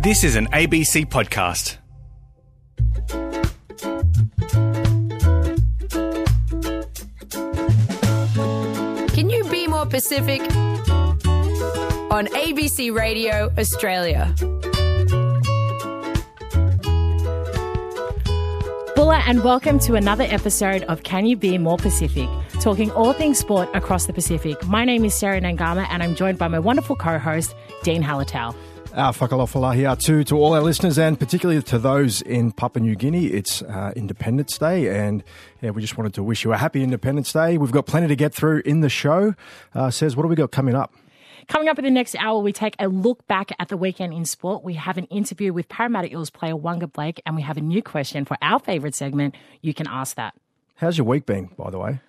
This is an ABC podcast. Can you be more Pacific? On ABC Radio Australia. Bulla, and welcome to another episode of Can You Be More Pacific, talking all things sport across the Pacific. My name is Sarah Nangama, and I'm joined by my wonderful co host, Dean Hallertau. Uh, whakalofalahi too to all our listeners and particularly to those in Papua New Guinea. It's uh, Independence Day and yeah, we just wanted to wish you a happy Independence Day. We've got plenty to get through in the show. Uh, says, what do we got coming up? Coming up in the next hour, we take a look back at the weekend in sport. We have an interview with Parramatta Eels player Waqa Blake, and we have a new question for our favourite segment. You can ask that. How's your week been, by the way?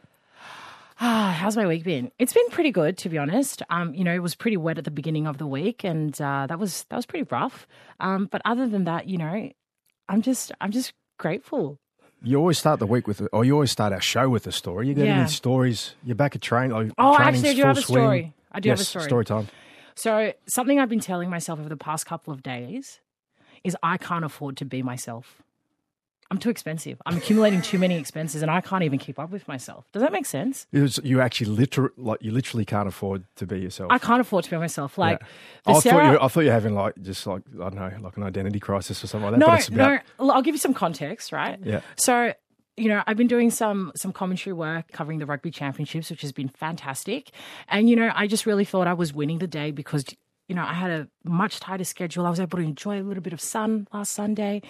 Ah, how's my week been? It's been pretty good, to be honest. Um, you know, it was pretty wet at the beginning of the week, and uh, that was that was pretty rough. Um, but other than that, you know, I'm just I'm just grateful. You always start the week with, or you always start our show with a story. You get Yeah. any stories? You're back at train. Like, Oh, actually, I do have a swing. story. I do have a story. Story time. So something I've been telling myself over the past couple of days is I can't afford to be myself. I'm too expensive. I'm accumulating too many expenses, and I can't even keep up with myself. Does that make sense? Was, you actually liter- like you literally can't afford to be yourself. I can't afford to be myself. Like Yeah. I, Sarah- thought you, I thought you were having like just like I don't know, like an identity crisis or something like that. no, but it's about, no. I'll give you some context, right? Yeah. So, you know, I've been doing some some commentary work covering the rugby championships, which has been fantastic. And you know, I just really thought I was winning the day because you know I had a much tighter schedule. I was able to enjoy a little bit of sun last Sunday,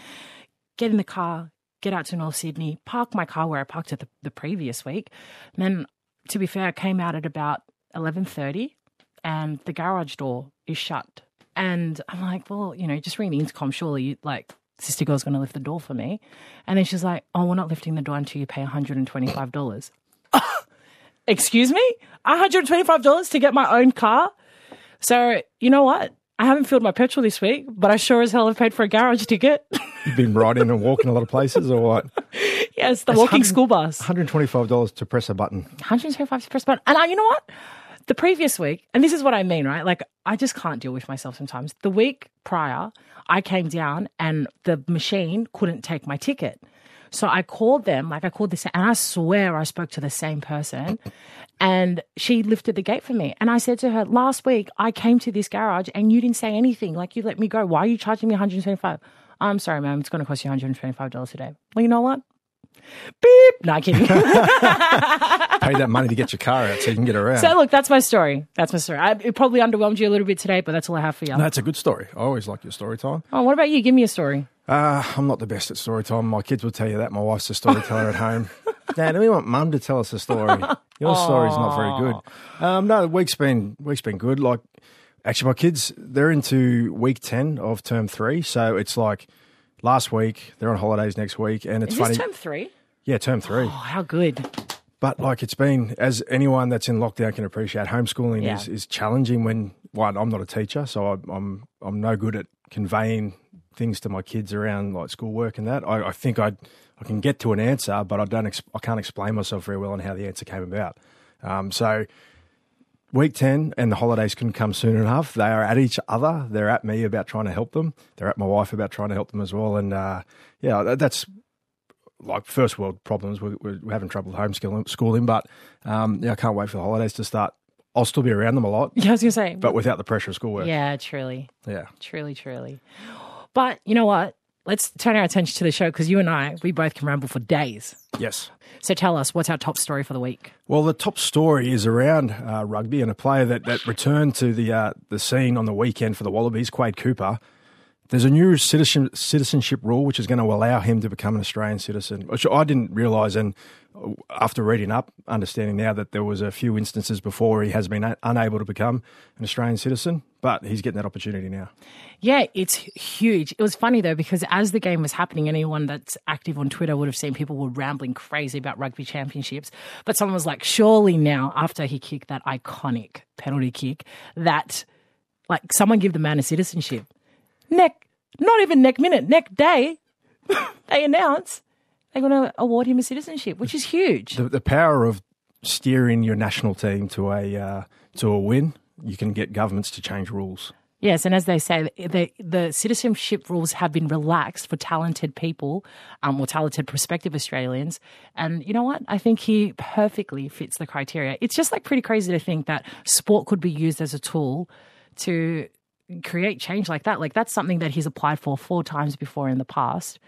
get in the car, get out to North Sydney, park my car where I parked it the, the previous week. And then, to be fair, I came out at about eleven thirty, and the garage door is shut. And I'm like, well, you know, just ring the intercom. Surely, like, sister girl's going to lift the door for me. And then she's like, oh, we're not lifting the door until you pay $125. Excuse me? $125 to get my own car? So, you know what? I haven't filled my petrol this week, but I sure as hell have paid for a garage ticket. You've been riding and walking a lot of places, or what? yes, the walking school bus. One hundred twenty-five dollars to press a button. 125 to press a button. And I, you know what? The previous week, and this is what I mean, right? Like, I just can't deal with myself sometimes. The week prior, I came down and the machine couldn't take my ticket. So I called them, like I called this, and I swear I spoke to the same person, and she lifted the gate for me. And I said to her, last week I came to this garage and you didn't say anything. Like you let me go. Why are you charging me 125? I'm sorry, ma'am. It's going to cost you 125 dollars today. Well, you know what? Beep. Not kidding. Pay that money to get your car out so you can get around. So look, that's my story. That's my story. I, it probably underwhelmed you a little bit today, but that's all I have for you. No, that's a good story. I always like your story time. Oh, what about you? Give me a story. Uh, I'm not the best at story time. My kids will tell you that. My wife's a storyteller at home. Dad, we want mum to tell us a story. Your story's not very good. Um, no, the week's been week's been good. Like, actually, my kids they're into week ten of term three, so it's like last week they're on holidays next week, and it's Is funny. term three? yeah, term three. Oh, how good. But like it's been, as anyone that's in lockdown can appreciate, homeschooling Yeah. is, is challenging. When one, I'm not a teacher, so I, I'm I'm no good at conveying things to my kids around like schoolwork and that. I, I think I I can get to an answer, but I don't I can't explain myself very well on how the answer came about. Um, so week ten and the holidays couldn't come soon enough. They are at each other. They're at me about trying to help them. They're at my wife about trying to help them as well. And uh, yeah, that, that's like first world problems. We're, we're having trouble with homeschooling, schooling, but um, yeah, I can't wait for the holidays to start. I'll still be around them a lot, Yeah, I was going to say. but without the pressure of schoolwork. yeah, truly. yeah. Truly, truly. But you know what? Let's turn our attention to the show because you and I, we both can ramble for days. Yes. So tell us, what's our top story for the week? Well, the top story is around uh, rugby and a player that, that returned to the uh, the scene on the weekend for the Wallabies, Quade Cooper. There's a new citizen, citizenship rule which is going to allow him to become an Australian citizen, which I didn't realise. And after reading up, understanding now that there was a few instances before he has been a- unable to become an Australian citizen, but he's getting that opportunity now. Yeah, it's huge. It was funny though because as the game was happening, anyone that's active on Twitter would have seen people were rambling crazy about rugby championships. But someone was like, surely now, after he kicked that iconic penalty kick, that like someone give the man a citizenship. Neck, not even neck minute, neck day, they announce they're going to award him a citizenship, which is huge. the, the power of steering your national team to a uh, to a win, you can get governments to change rules. Yes, and as they say, the the citizenship rules have been relaxed for talented people, um, or talented prospective Australians. And you know what? I think he perfectly fits the criteria. It's just like pretty crazy to think that sport could be used as a tool to create change like that. Like that's something that he's applied for four times before in the past,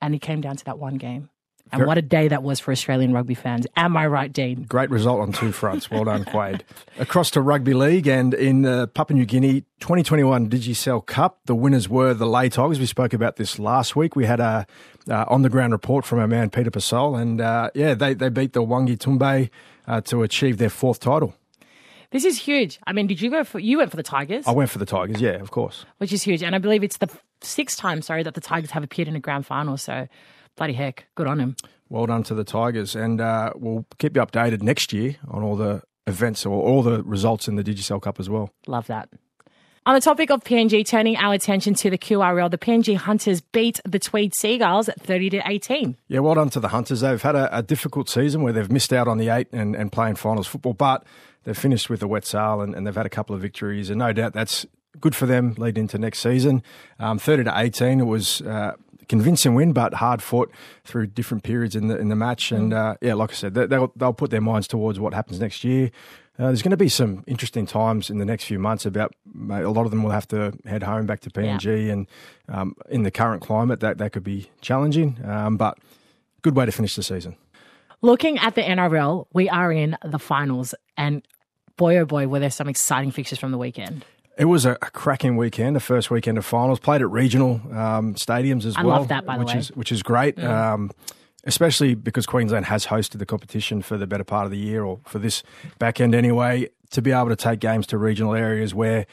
and he came down to that one game. And what a day that was for Australian rugby fans. Am I right, Dean? Great result on two fronts. Well done, Quade. Across to Rugby League and in the Papua New Guinea 2021 Digicel Cup, the winners were the Lae Tigers. We spoke about this last week. We had a uh, on the ground report from our man Peter Pasol, and uh, yeah, they, they beat the Waghi Tumbe uh, to achieve their fourth title. This is huge. I mean, did you go for you went for the Tigers? I went for the Tigers, yeah, of course. Which is huge. And I believe it's the sixth time, sorry, that the Tigers have appeared in a grand final. So bloody heck, good on him. Well done to the Tigers, and uh, we'll keep you updated next year on all the events or all the results in the Digicel Cup as well. Love that. On the topic of PNG, turning our attention to the QRL, the PNG Hunters beat the Tweed Seagulls at 30 to 18. Yeah, well done to the Hunters. They've had a, a difficult season where they've missed out on the eight and, and playing finals football, but they've finished with a wet sail and, and they've had a couple of victories, and no doubt that's good for them leading into next season. Um, 30 to 18, it was. Uh, convincing win, but hard fought through different periods in the in the match. And uh, yeah, like I said, they, will they'll put their minds towards what happens next year. Uh, there's going to be some interesting times in the next few months. About a lot of them will have to head home back to PNG, yeah. and um, in the current climate, that that could be challenging. Um, but good way to finish the season. Looking at the NRL, we are in the finals, and boy oh boy, were there some exciting fixtures from the weekend. It was a, cracking weekend, the first weekend of finals. Played at regional um, stadiums as I well. I love that, by which the way. Is, which is great, mm. um, especially because Queensland has hosted the competition for the better part of the year, or for this back end anyway. To be able to take games to regional areas where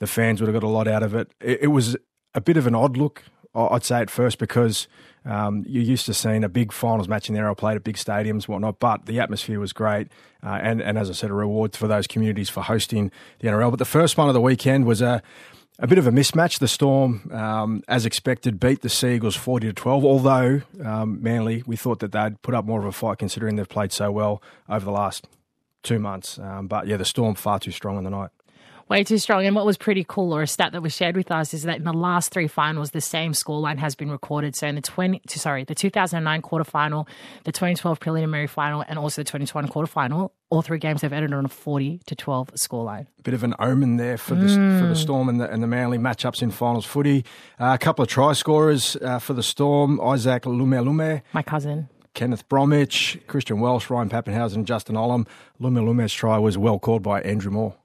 the fans would have got a lot out of it. It, it was a bit of an odd look, I'd say, at first, because um, you're used to seeing a big finals match in there. I played at big stadiums, whatnot, but the atmosphere was great. Uh, and, and as I said, a reward for those communities for hosting the NRL. But the first one of the weekend was a, a bit of a mismatch. The Storm, um, as expected, beat the Sea Eagles 40 to 12, although um, Manly, we thought that they'd put up more of a fight considering they've played so well over the last two months. Um, but yeah, the Storm far too strong in the night way too strong. And what was pretty cool, or a stat that was shared with us, is that in the last three finals, the same scoreline has been recorded. So in the twenty, sorry, the 2009 quarterfinal, the 2012 preliminary final, and also the 2021 quarterfinal, all three games they've ended on a 40 to 12 scoreline. Bit of an omen there for the mm. for the Storm and the, and the Manly matchups in finals footy. Uh, a couple of try scorers uh, for the Storm: Isaac Lumelume, my cousin. Kenneth Bromwich, Christian Welch, Ryan Papenhuyzen, and Justin Olam. Lumelume's try was well called by Andrew Moore.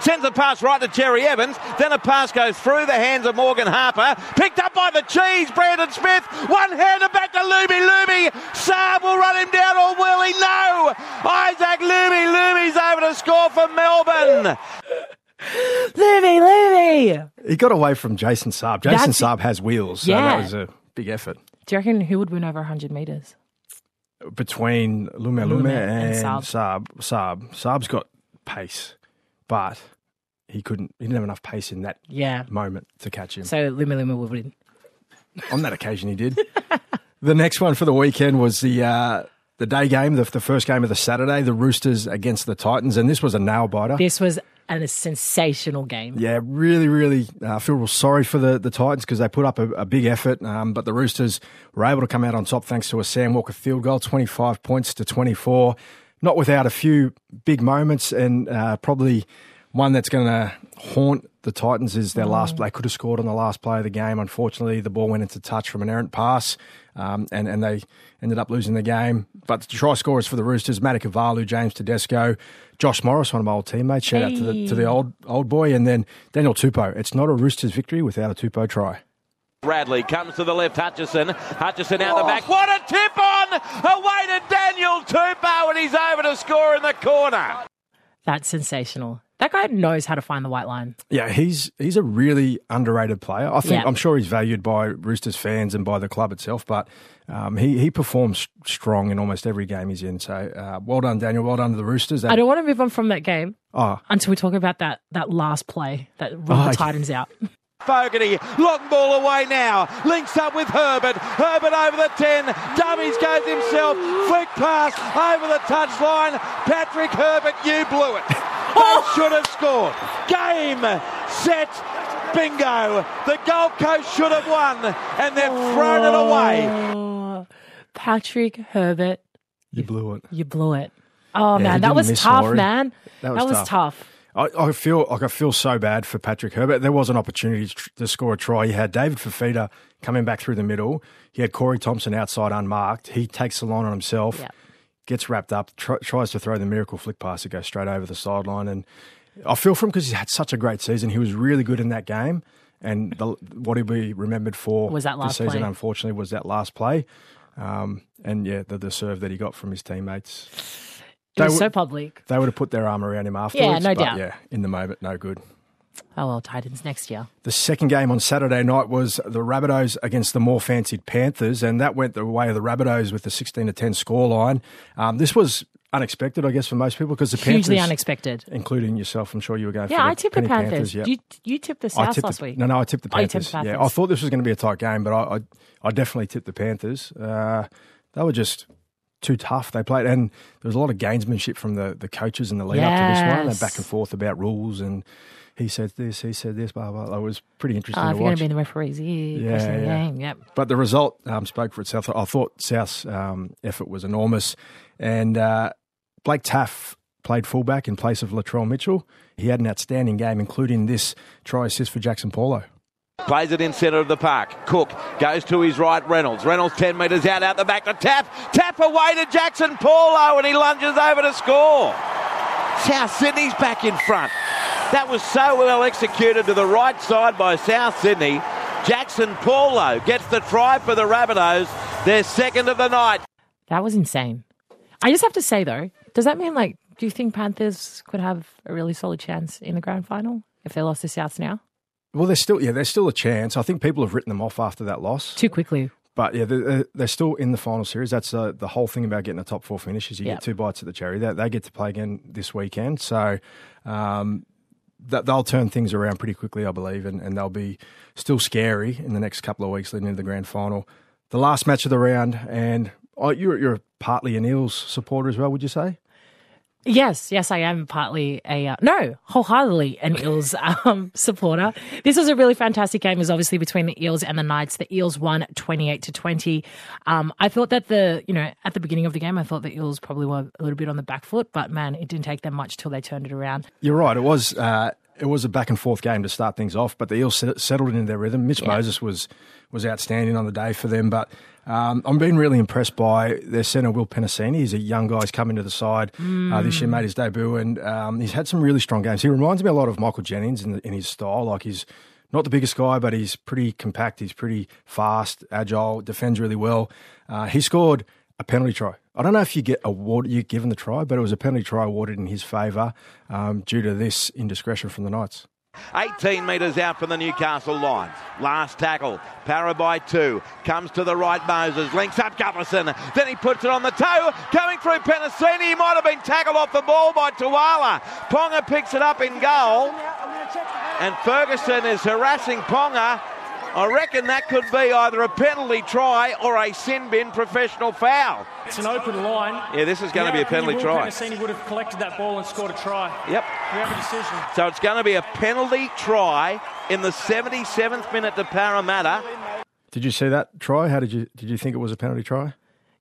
Sends the pass right to Cherry Evans. Then a pass goes through the hands of Morgan Harper. Picked up by the cheese, Brandon Smith. One hander back to Luby. Luby. Saab will run him down or will he? No. Isaac Luby. Luby's over to score for Melbourne. Luby, Luby. He got away from Jason Saab. Jason That's, Saab has wheels, so yeah. that was a big effort. Do you reckon who would win over 100 metres? Between Lume Lume, and, and Saab. Saab. Saab. Saab's got pace but he couldn't. He didn't have enough pace in that yeah. moment to catch him. So Luma Luma would win. On that occasion, he did. the next one for the weekend was the uh, the day game, the, the first game of the Saturday, the Roosters against the Titans, and this was a nail biter. This was an, a sensational game. Yeah, really, really uh, feel real sorry for the, the Titans because they put up a, a big effort, um, but the Roosters were able to come out on top thanks to a Sam Walker field goal, 25 points to 24 not without a few big moments, and uh, probably one that's going to haunt the Titans is their mm. last. They could have scored on the last play of the game. Unfortunately, the ball went into touch from an errant pass, um, and and they ended up losing the game. But the try scorers for the Roosters: Matt Ikuvalu, James Tedesco, Josh Morris, one of my old teammates. Shout hey. out to the to the old old boy, and then Daniel Tupou. It's not a Roosters victory without a Tupou try. Bradley comes to the left, Hutchison. Hutchison out the back. What a tip on! Away to Daniel Tupou, and he's over to score in the corner. That's sensational. That guy knows how to find the white line. Yeah, he's he's a really underrated player. I think yeah. I'm sure he's valued by Roosters fans and by the club itself, but um, he he performs strong in almost every game he's in. So uh, well done, Daniel. Well done to the Roosters. That... I don't want to move on from that game oh. until we talk about that that last play that ruled oh, the Titans out. Fogarty, long ball away now. Links up with Herbert. Herbert over the 10. Dummies goes himself. Flick pass over the touchline. Patrick Herbert, you blew it. They oh! should have scored. Game, set, Bingo! The Gold Coast should have won, and they've thrown it away. Oh, Patrick Herbert, You blew it. you blew it. Oh Yeah, man, that was tough, Laurie. man. That was tough. tough. I, I feel like I feel so bad for Patrick Herbert. There was an opportunity to, to score a try. He had David Fifita coming back through the middle. He had Corey Thompson outside unmarked. He takes the line on himself, Yep. gets wrapped up, tr- tries to throw the miracle flick pass that goes straight over the sideline. And I feel for him because he's had such a great season. He was really good in that game. And the, what he'll be remembered for Was that last this season, play. unfortunately, was that last play. Um, and yeah, the, the serve that he got from his teammates. It was They so were- public. They would have put their arm around him afterwards. Yeah, no but doubt. Yeah, in the moment, no good. Oh well, Titans next year. The second game on Saturday night was the Rabbitohs against the more fancied Panthers, and that went the way of the Rabbitohs with the 16 to 10 scoreline. Um, this was unexpected, I guess, for most people because the Hugely Panthers, unexpected. including yourself, I'm sure you were going for Yeah, I tipped the Penny Panthers. yeah. You you tipped the South tipped last the, week. No, no, I tipped the Oh, you tipped the Yeah, I thought this was going to be a tight game, but I, I, I definitely tipped the Panthers. Uh, they were just too tough. They played, and there was a lot of gamesmanship from the, the coaches in the lead up to this one, Yes. back and forth about rules and. He said this, he said this, blah, blah, blah. It was pretty interesting Oh, to if you're going to be in the referee's ear, Yeah, the yeah. game. Yep. But the result um, spoke for itself. I thought South's um, effort was enormous. And uh, Blake Taaffe played fullback in place of Latrell Mitchell. He had an outstanding game, including this try assist for Jaxson Paulo. Plays it in centre of the park. Cook goes to his right, Reynolds. Reynolds 10 metres out, out the back to Taaffe. Taaffe away to Jaxson Paulo, and he lunges over to score. South Sydney's back in front. That was so well executed to the right side by South Sydney. Jaxson Paulo gets the try for the Rabbitohs, their second of the night. That was insane. I just have to say though, does that mean like, do you think Panthers could have a really solid chance in the grand final if they lost to Souths now? Well, there's still, yeah, there's still a chance. I think people have written them off after that loss. Too quickly. But yeah, they're, they're still in the final series. That's uh, the whole thing about getting a top four finish is you Yeah. get two bites at the cherry. They, they get to play again this weekend, so um, that they'll turn things around pretty quickly, I believe, and, and they'll be still scary in the next couple of weeks leading into the grand final. The last match of the round, and oh, you're you're partly an Eels supporter as well, would you say? Yes, yes, I am partly a uh, no, wholeheartedly an Eels um, supporter. This was a really fantastic game. It was obviously between the Eels and the Knights. The Eels won twenty eight to twenty. Um, I thought that the you know at the beginning of the game, I thought the Eels probably were a little bit on the back foot, but man, it didn't take them much till they turned it around. You're right. It was uh, it was a back and forth game to start things off, but the Eels settled into their rhythm. Mitch Moses was was outstanding on the day for them, but um, I'm being really impressed by their centre Will Penisini. He's a young guy. He's coming to the side uh, this year, made his debut, and um, he's had some really strong games. He reminds me a lot of Michael Jennings in, the, in his style. Like he's not the biggest guy, but he's pretty compact. He's pretty fast, agile, defends really well. Uh, he scored a penalty try. I don't know if you get award you given the try, but it was a penalty try awarded in his favour um, due to this indiscretion from the Knights. 18 metres out from the Newcastle line. Last tackle. Parra by two. Comes to the right, Moses. Links up Gutherson. Then he puts it on the toe. Coming through Penisini. He might have been tackled off the ball by Tuala. Ponga picks it up in goal. And Ferguson is harassing Ponga. I reckon that could be either a penalty try or a sin bin professional foul. It's an open line. Yeah, this is going to be a penalty Will try. Penisini would have collected that ball and scored a try. Yep. We have a decision. So it's going to be a penalty try in the 77th minute to Parramatta. Did you see that try? How did you did you think it was a penalty try?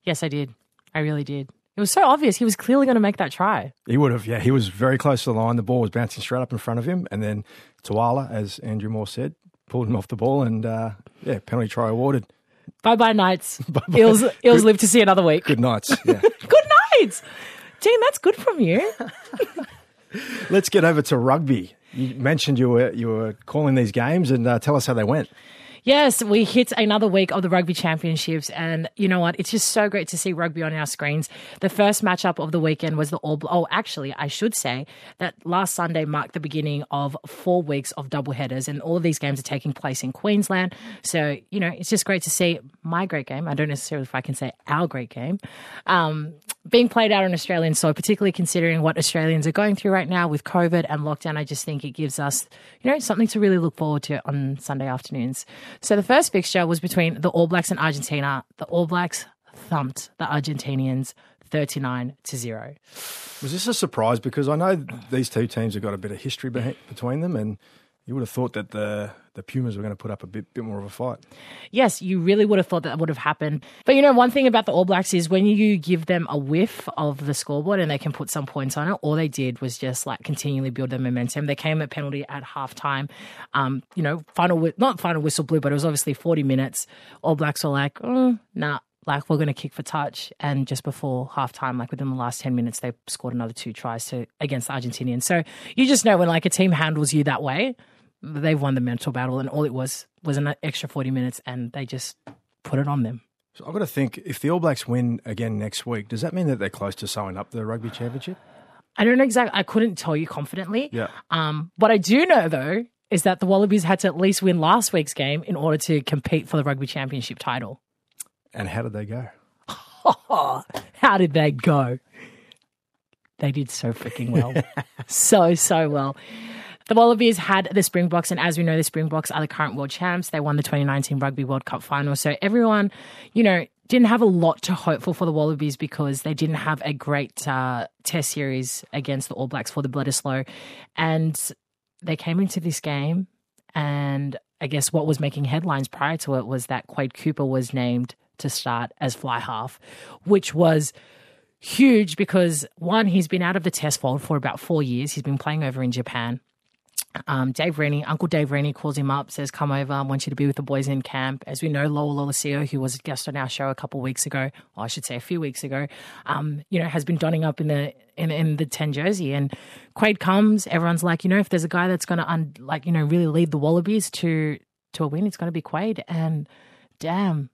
Yes, I did. I really did. It was so obvious. He was clearly going to make that try. He would have. Yeah, he was very close to the line. The ball was bouncing straight up in front of him, and then Tuala, as Andrew Moore said, pulled him off the ball, and uh, yeah, penalty try awarded. Bye bye, Knights. Eels, Eels live to see another week. Good nights. Yeah. Good nights. Gene, that's good from you. Let's get over to rugby. You mentioned you were you were calling these games, and uh, tell us how they went. Yes, we hit another week of the rugby championships, and you know what? It's just so great to see rugby on our screens. The first matchup of the weekend was the All. Bl- oh, actually, I should say that last Sunday marked the beginning of four weeks of double headers, and all these games are taking place in Queensland. So you know, it's just great to see my great game. I don't necessarily if I can say our great game. Um, being played out on Australian soil, particularly considering what Australians are going through right now with COVID and lockdown, I just think it gives us, you know, something to really look forward to on Sunday afternoons. So the first fixture was between the All Blacks and Argentina. The All Blacks thumped the Argentinians 39 to 0. Was this a surprise? Because I know these two teams have got a bit of history between them, and you would have thought that the the Pumas were going to put up a bit bit more of a fight. Yes, you really would have thought that would have happened. But you know, one thing about the All Blacks is when you give them a whiff of the scoreboard and they can put some points on it, all they did was just like continually build their momentum. They came at penalty at halftime. Um, you know, final not final whistle blew, but it was obviously 40 minutes. All Blacks were like, oh, nah. Like we're going to kick for touch, and just before halftime, like within the last ten minutes, they scored another two tries to against the Argentinians. So you just know when like a team handles you that way, they've won the mental battle, and all it was was an extra forty minutes, and they just put it on them. So I've got to think if the All Blacks win again next week, does that mean that they're close to sewing up the rugby championship? I don't know exactly. I couldn't tell you confidently. Yeah. Um, what I do know though is that the Wallabies had to at least win last week's game in order to compete for the rugby championship title. And how did they go? How did they go? They did so freaking well. so, so well. The Wallabies had the Springboks, and as we know, the Springboks are the current world champs. They won the 2019 Rugby World Cup final. So everyone, you know, didn't have a lot to hope for for the Wallabies because they didn't have a great uh, test series against the All Blacks for the Bledisloe. And they came into this game, and I guess what was making headlines prior to it was that Quade Cooper was named to start as fly half, which was huge because one, he's been out of the test fold for about four years. He's been playing over in Japan. Um, Dave Rennie, Uncle Dave Rennie calls him up, says, Come over, I want you to be with the boys in camp. As we know, Lowell Lolesio, who was a guest on our show a couple weeks ago, or I should say a few weeks ago, um, you know, has been donning up in the in, in the 10 jersey. And Quade comes, everyone's like, you know, if there's a guy that's going to, un- like, you know, really lead the Wallabies to to a win, it's going to be Quade. And damn,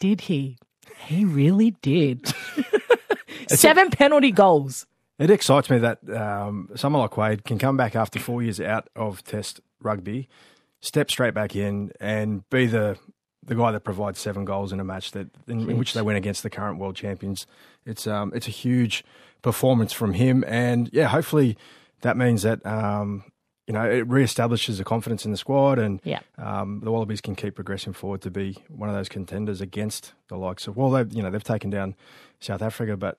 did he? He really did. Seven penalty goals. It excites me that um, someone like Quade can come back after four years out of Test rugby, step straight back in, and be the the guy that provides seven goals in a match that in, in which they win against the current world champions. It's um, it's a huge performance from him, and yeah, hopefully that means that um, you know it reestablishes the confidence in the squad, and Yeah. um, the Wallabies can keep progressing forward to be one of those contenders against the likes of well, they you know they've taken down South Africa, but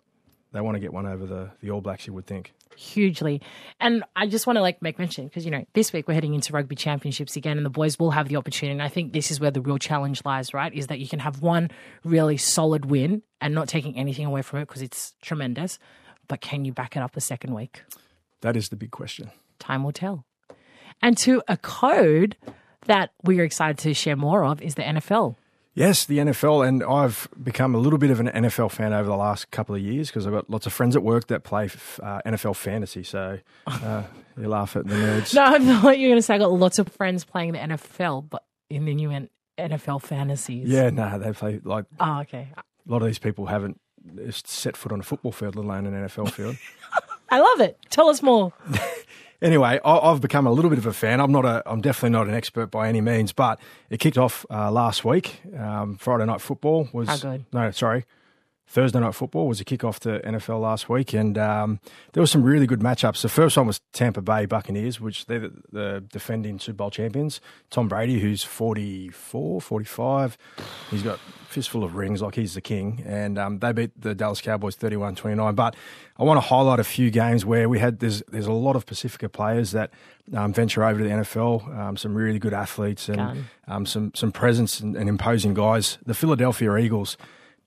they want to get one over the the All Blacks. You would think. hugely. And I just want to like make mention because you know this week we're heading into rugby championships again, and the boys will have the opportunity. And I think this is where the real challenge lies, right? Is that you can have one really solid win and not taking anything away from it because it's tremendous, but can you back it up a second week? That is the big question. Time will tell. And to a code that we are excited to share more of is the NFL. Yes, the NFL, and I've become a little bit of an NFL fan over the last couple of years because I've got lots of friends at work that play f- uh, NFL fantasy. So uh, you laugh at the nerds. No, I thought you were going to say I got lots of friends playing the NFL, but in the new N- NFL fantasies. Yeah, no, they play like Oh, okay. a lot of these people haven't set foot on a football field, let alone an NFL field. I love it. Tell us more. Anyway, I- I've become a little bit of a fan. I'm not a, I'm definitely not an expert by any means, but it kicked off uh, last week. Um, Friday night football was How good? no, sorry, Thursday night football was a kickoff to NFL last week, and um, there were some really good matchups. The first one was Tampa Bay Buccaneers, which they're the, the defending Super Bowl champions. Tom Brady, who's 44, 45, he's got a fistful of rings, like he's the king, and um, they beat the Dallas Cowboys 31-29. But I want to highlight a few games where we had there's there's a lot of Pacifica players that um, venture over to the NFL, um, some really good athletes and um, some some presence and, and imposing guys. The Philadelphia Eagles.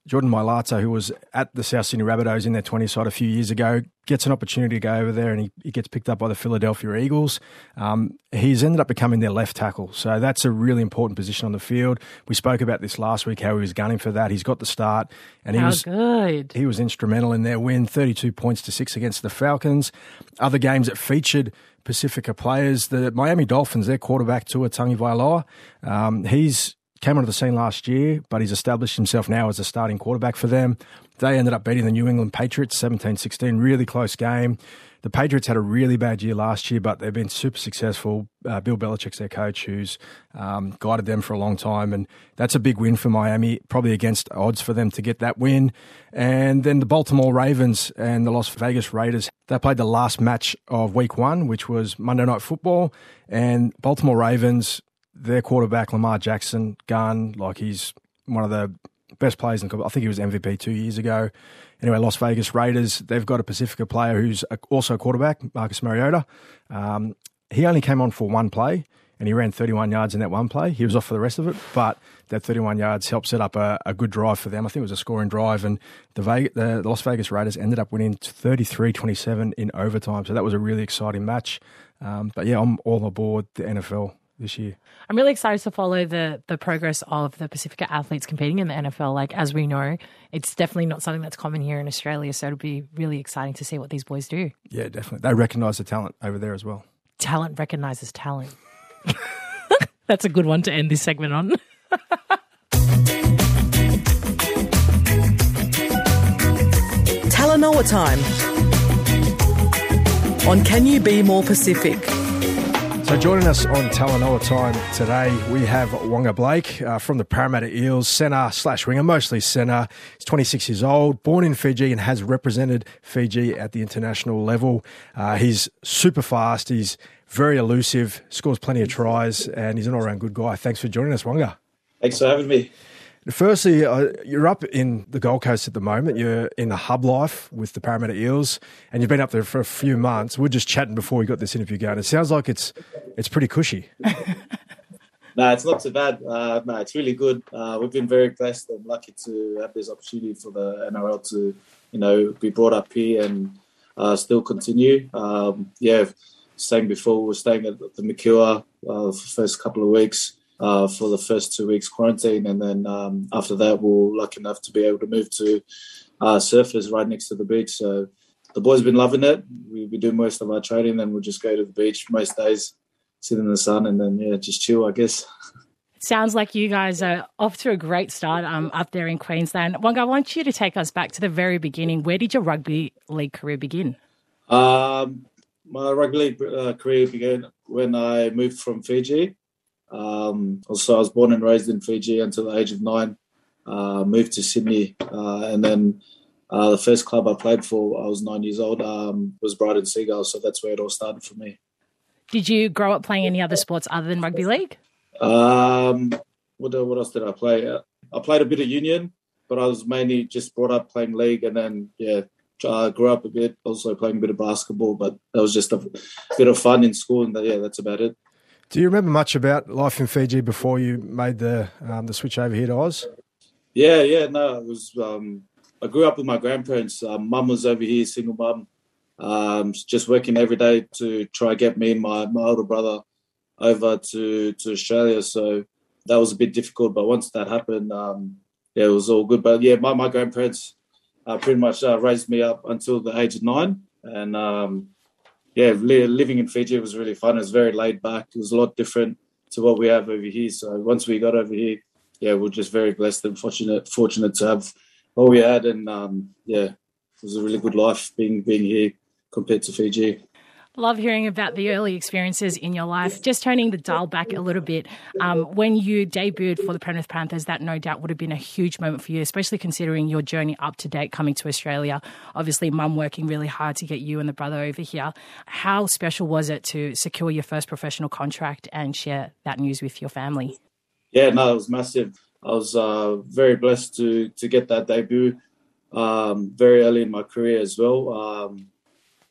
Jordan Mailata, who was at the South Sydney Rabbitohs in their 20 side a few years ago, gets an opportunity to go over there and he, he gets picked up by the Philadelphia Eagles. Um, he's ended up becoming their left tackle. So that's a really important position on the field. We spoke about this last week, how he was gunning for that. He's got the start and he How was good. he was instrumental in their win, 32 points to six against the Falcons. Other games that featured Pacifica players, the Miami Dolphins, their quarterback Tua Tagovailoa, um, he's came onto the scene last year, but he's established himself now as a starting quarterback for them. They ended up beating the New England Patriots 17-16, really close game. The Patriots had a really bad year last year, but they've been super successful. Uh, Bill Belichick's their coach, who's um, guided them for a long time, and that's a big win for Miami. Probably against odds for them to get that win. And then the Baltimore Ravens and the Las Vegas Raiders. They played the last match of Week One, which was Monday Night Football, and Baltimore Ravens. Their quarterback Lamar Jackson, gun like he's one of the best players in the. I think he was MVP two years ago. Anyway, Las Vegas Raiders, they've got a Pacifica player who's also a quarterback, Marcus Mariota. Um, he only came on for one play, and he ran 31 yards in that one play. He was off for the rest of it, but that 31 yards helped set up a, a good drive for them. I think it was a scoring drive, and the, Vegas, the Las Vegas Raiders ended up winning 33-27 in overtime. So that was a really exciting match. Um, but yeah, I'm all aboard the NFL this year. I'm really excited to follow the the progress of the Pacifica athletes competing in the NFL. Like as we know, it's definitely not something that's common here in Australia. So it'll be really exciting to see what these boys do. Yeah, definitely. They recognise the talent over there as well. Talent recognizes talent. that's a good one to end this segment on. Talanoa time on Can You Be More Pacific? So joining us on Talanoa time today, we have Waqa Blake uh, from the Parramatta Eels, centre slash winger, mostly centre. He's 26 years old, born in Fiji and has represented Fiji at the international level. Uh, he's super fast. He's very elusive, scores plenty of tries, and he's an all-round good guy. Thanks for joining us, Waqa. Thanks for having me. Firstly, uh, you're up in the Gold Coast at the moment. You're in the hub life with the Parramatta Eels, and you've been up there for a few months. We are just chatting before we got this interview going. It sounds like it's it's pretty cushy. no, it's not too bad. Uh, no, it's really good. Uh, we've been very blessed and lucky to have this opportunity for the NRL to, you know, be brought up here and uh, still continue. Um, yeah, saying before, we were staying at the Mercure uh, for the first couple of weeks uh, for the first two weeks quarantine, and then um, after that, we are lucky enough to be able to move to uh, Surfers right next to the beach. So the boys have been loving it. We, we do most of our training, then we'll just go to the beach most days, sit in the sun, and then yeah, just chill, I guess. Sounds like you guys are off to a great start um, up there in Queensland. Waqa, I want you to take us back to the very beginning. Where did your rugby league career begin? Um, my rugby league uh, career began when I moved from Fiji. Um, also, I was born and raised in Fiji until the age of nine. Uh, moved to Sydney, uh, and then uh, the first club I played for, I was nine years old, um, was Brighton Seagulls. So that's where it all started for me. Did you grow up playing any other sports other than rugby league? Um, what, what else did I play? Uh, I played a bit of union, but I was mainly just brought up playing league, and then yeah, I grew up a bit, also playing a bit of basketball. But that was just a bit of fun in school, and yeah, that's about it. Do you remember much about life in Fiji before you made the um, the switch over here to Oz? Yeah, yeah, no, it was. Um, I grew up with my grandparents. Um, mum was over here, single mum, um, just working every day to try get me and my, my older brother over to to Australia. So that was a bit difficult, but once that happened, um, yeah, it was all good. But yeah, my my grandparents uh, pretty much uh, raised me up until the age of nine, and um, yeah, living in Fiji was really fun. It was very laid back. It was a lot different to what we have over here. So once we got over here, yeah, we're just very blessed and fortunate fortunate to have all we had, and um, yeah, it was a really good life being being here compared to Fiji. Love hearing about the early experiences in your life. Just turning the dial back a little bit, um, when you debuted for the Penrith Panthers, that no doubt would have been a huge moment for you, especially considering your journey up to date coming to Australia. Obviously, mum working really hard to get you and the brother over here. How special was it to secure your first professional contract and share that news with your family? Yeah, no, it was massive. I was uh, very blessed to to get that debut um, very early in my career as well. Um,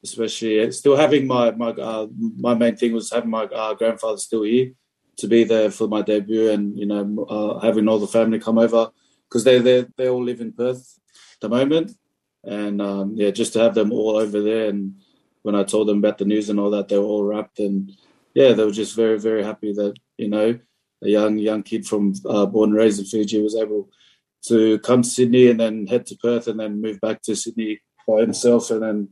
especially still having my my uh, my main thing was having my uh, grandfather still here to be there for my debut, and you know uh, having all the family come over because they they they all live in Perth at the moment, and um, yeah, just to have them all over there, and when I told them about the news and all that, they were all wrapped, and yeah, they were just very very happy that you know a young young kid from uh, born and raised in Fiji was able to come to Sydney and then head to Perth and then move back to Sydney by himself and then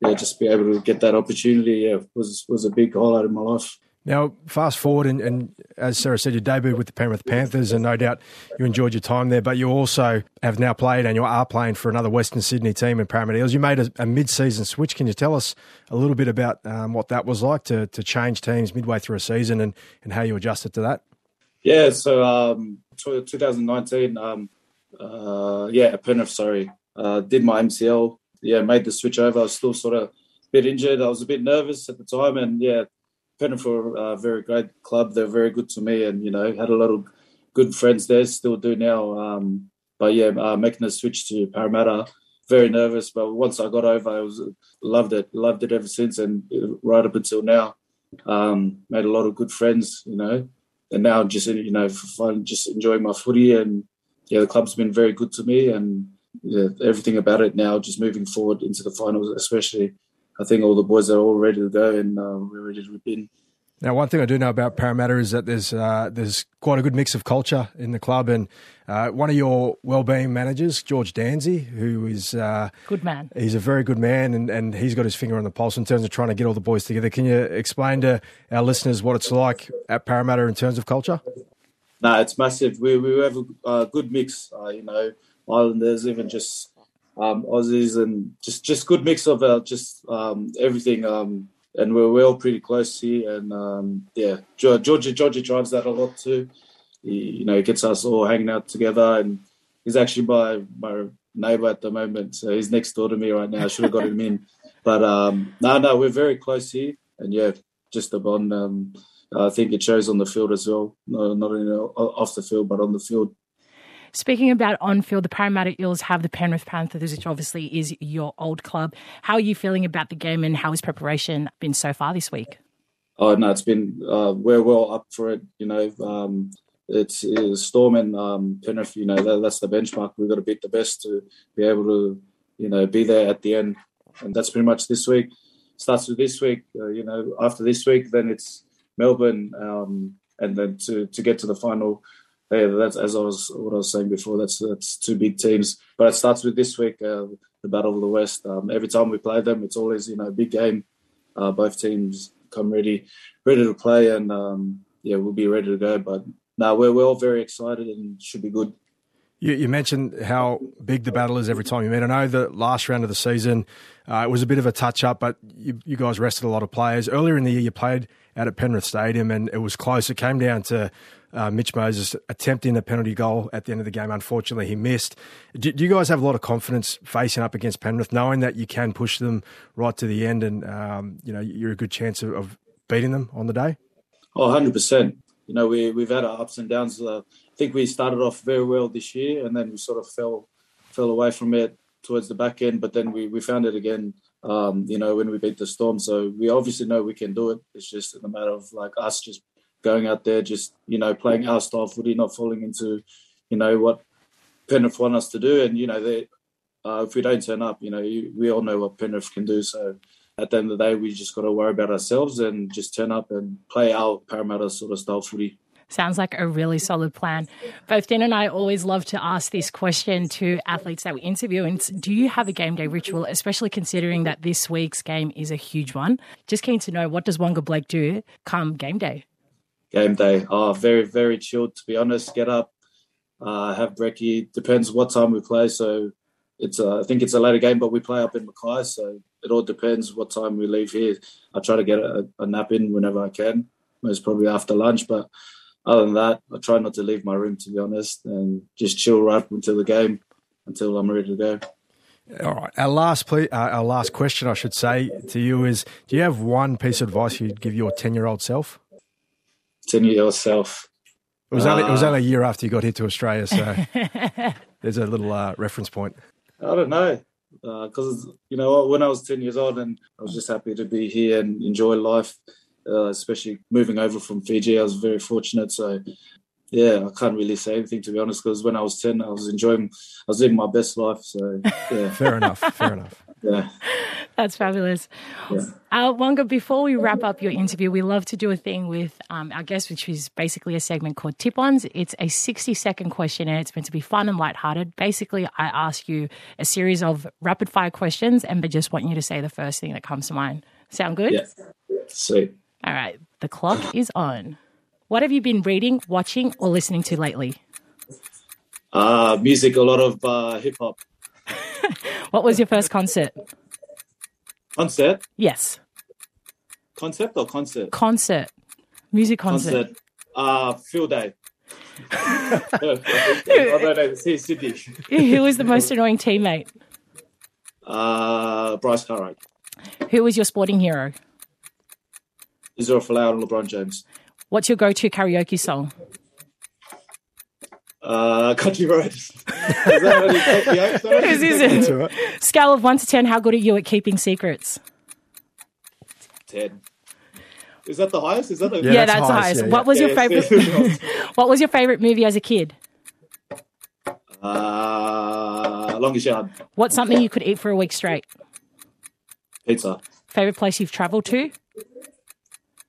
yeah, just be able to get that opportunity yeah, was was a big highlight in my life. Now, fast forward, and, and, as Sarah said, you debuted with the Penrith Panthers, and no doubt you enjoyed your time there. But you also have now played, and you are playing for another Western Sydney team in Parramatta Eels. You made a, a mid-season switch. Can you tell us a little bit about um, what that was like to to change teams midway through a season, and, and how you adjusted to that? Yeah, so um, 2019, um, uh, yeah, Penrith, sorry, uh, did my MCL yeah, made the switch over. I was still sort of a bit injured. I was a bit nervous at the time, and yeah, Penrith were a very great club. They're very good to me, and you know, had a lot of good friends there. Still do now. Um, but yeah, uh, making the switch to Parramatta, very nervous. But once I got over, I was loved it, loved it ever since, and right up until now. um, made a lot of good friends, you know, and now just you know fun, just enjoying my footy, and yeah, the club's been very good to me, and yeah, everything about it now, just moving forward into the finals, especially. I think all the boys are all ready to go, and uh, we're ready to rip in. Now, one thing I do know about Parramatta is that there's uh, there's quite a good mix of culture in the club, and uh, one of your well-being managers, George Danzy, who is uh, good man. He's a very good man, and, and he's got his finger on the pulse in terms of trying to get all the boys together. Can you explain to our listeners what it's like at Parramatta in terms of culture? No, it's massive. We we have a good mix. Uh, you know, Islanders, even just um, Aussies, and just just good mix of uh, just um, everything. Um, and we're, we're all pretty close here. And um, yeah, Georgia Georgia drives that a lot too. He, you know, he gets us all hanging out together, and he's actually my my neighbour at the moment. So he's next door to me right now. I should have got him in, but um, no, no, we're very close here, and yeah, just a bond. Um, I think it shows on the field as well, not only off the field, but on the field. Speaking about on field, the Parramatta Eels have the Penrith Panthers, which obviously is your old club. How are you feeling about the game and how has preparation been so far this week? Oh, no, it's been, uh, we're well up for it. You know, um, it's, it's, Storm and um, Penrith, you know, that, that's the benchmark. We've got to beat the best to be able to, you know, be there at the end. And that's pretty much this week. Starts with this week, uh, you know, after this week, then it's Melbourne. Um, and then to, to get to the final, yeah, that's as I was what I was saying before. That's that's two big teams, but it starts with this week, uh, the Battle of the West. Um, every time we play them, it's always you know big game. Uh, both teams come ready, ready to play, and um, yeah, we'll be ready to go. But now we're we're all very excited and should be good. You, you, mentioned how big the battle is every time you meet. I know the last round of the season uh, it was a bit of a touch up, but you, you guys rested a lot of players earlier in the year. You played out at Penrith Stadium, and it was close. It came down to uh, Mitch Moses attempting a penalty goal at the end of the game. Unfortunately, he missed. Do, do, you guys have a lot of confidence facing up against Penrith, knowing that you can push them right to the end, and um, you know you're a good chance of, of, beating them on the day? Oh, 100 percent. You know, we we've had our ups and downs. Uh, I think we started off very well this year, and then we sort of fell fell away from it towards the back end. But then we we found it again. Um, you know, when we beat the Storm, so we obviously know we can do it. It's just a matter of like us just going out there, just you know, playing our style footy, not falling into, you know, what Penrith want us to do. And you know, they, uh, if we don't turn up, you know, you, we all know what Penrith can do. So at the end of the day, we just got to worry about ourselves and just turn up and play our Parramatta sort of style footy. Sounds like a really solid plan. Both Den and I always love to ask this question to athletes that we interview. And do you have a game day ritual, especially considering that this week's game is a huge one? Just keen to know what does Waqa Blake do come game day? Game day. Oh, very, very chilled, to be honest. Get up, uh, have brekkie. Depends what time we play. So it's uh, I think it's a later game, but we play up in Mackay. So it all depends what time we leave here. I try to get a, a nap in whenever I can. Most probably after lunch, but other than that, I try not to leave my room, to be honest, and just chill right up until the game, until I'm ready to go. All right. Our last, ple- uh, our last question, I should say to you is: Do you have one piece of advice you'd give your ten-year-old self? Continue yourself. It was, only, it was only a year after you got here to Australia, so there's a little uh, reference point. I don't know, because uh, you know when I was ten years old, and I was just happy to be here and enjoy life, uh, especially moving over from Fiji. I was very fortunate, so yeah, I can't really say anything to be honest. Because when I was ten, I was enjoying, I was living my best life. So yeah, fair enough, fair enough. Yeah. That's fabulous. Yeah. Uh, Waqa, before we wrap up your interview, we love to do a thing with um, our guests, which is basically a segment called Tip Ons. It's a 60 second questionnaire. It's meant to be fun and lighthearted. Basically, I ask you a series of rapid fire questions and I just want you to say the first thing that comes to mind. Sound good? Yeah. Sweet. All right. The clock is on. What have you been reading, watching, or listening to lately? Uh, music, a lot of uh, hip hop. what was your first concert? Concert? Yes. Concept or concert? Concert. Music concert. concert. Uh, field day. Sydney. Who was the most annoying teammate? Uh, Bryce Cartwright. Who was your sporting hero? Israel Folau and LeBron James. What's your go-to karaoke song? Uh, Country Roads. is that Whose is it? Scale of 1 to 10, how good are you at keeping secrets? 10. Is that the highest? Is that the Yeah, Yeah, that's, that's the highest, highest. yeah, what yeah. was your favorite? what was your favorite movie as a kid? Uh, longest yard What's something you could eat for a week straight? pizza. Favorite place you've travelled to?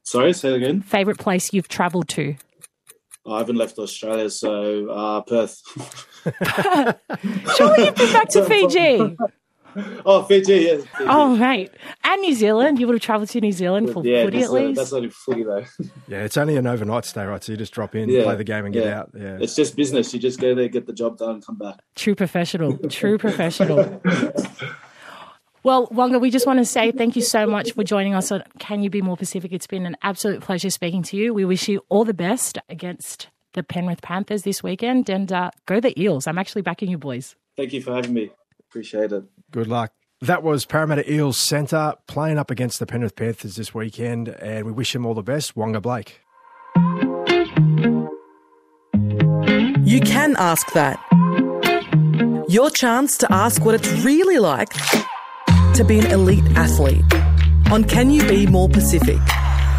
Sorry, say it again. Favorite place you've travelled to? I haven't left Australia, so uh, Perth. Surely you've been back to Fiji. oh, Fiji, yes. Fiji. Oh, mate. And New Zealand. You would have travelled to New Zealand for yeah, footy at least. that's only footy though. Yeah, it's only an overnight stay, right? So you just drop in, Yeah, play the game, and get out. Yeah. It's just business. You just go there, get the job done, come back. True professional. True professional. Well, Waqa, we just want to say thank you so much for joining us on Can You Be More Pacific. It's been an absolute pleasure speaking to you. We wish you all the best against the Penrith Panthers this weekend and uh, go the Eels. I'm actually backing you boys. Thank you for having me. Appreciate it. Good luck. That was Parramatta Eels centre playing up against the Penrith Panthers this weekend, and we wish him all the best. Waqa Blake. You can ask that. Your chance to ask what it's really like to be an elite athlete on Can You Be More Pacific?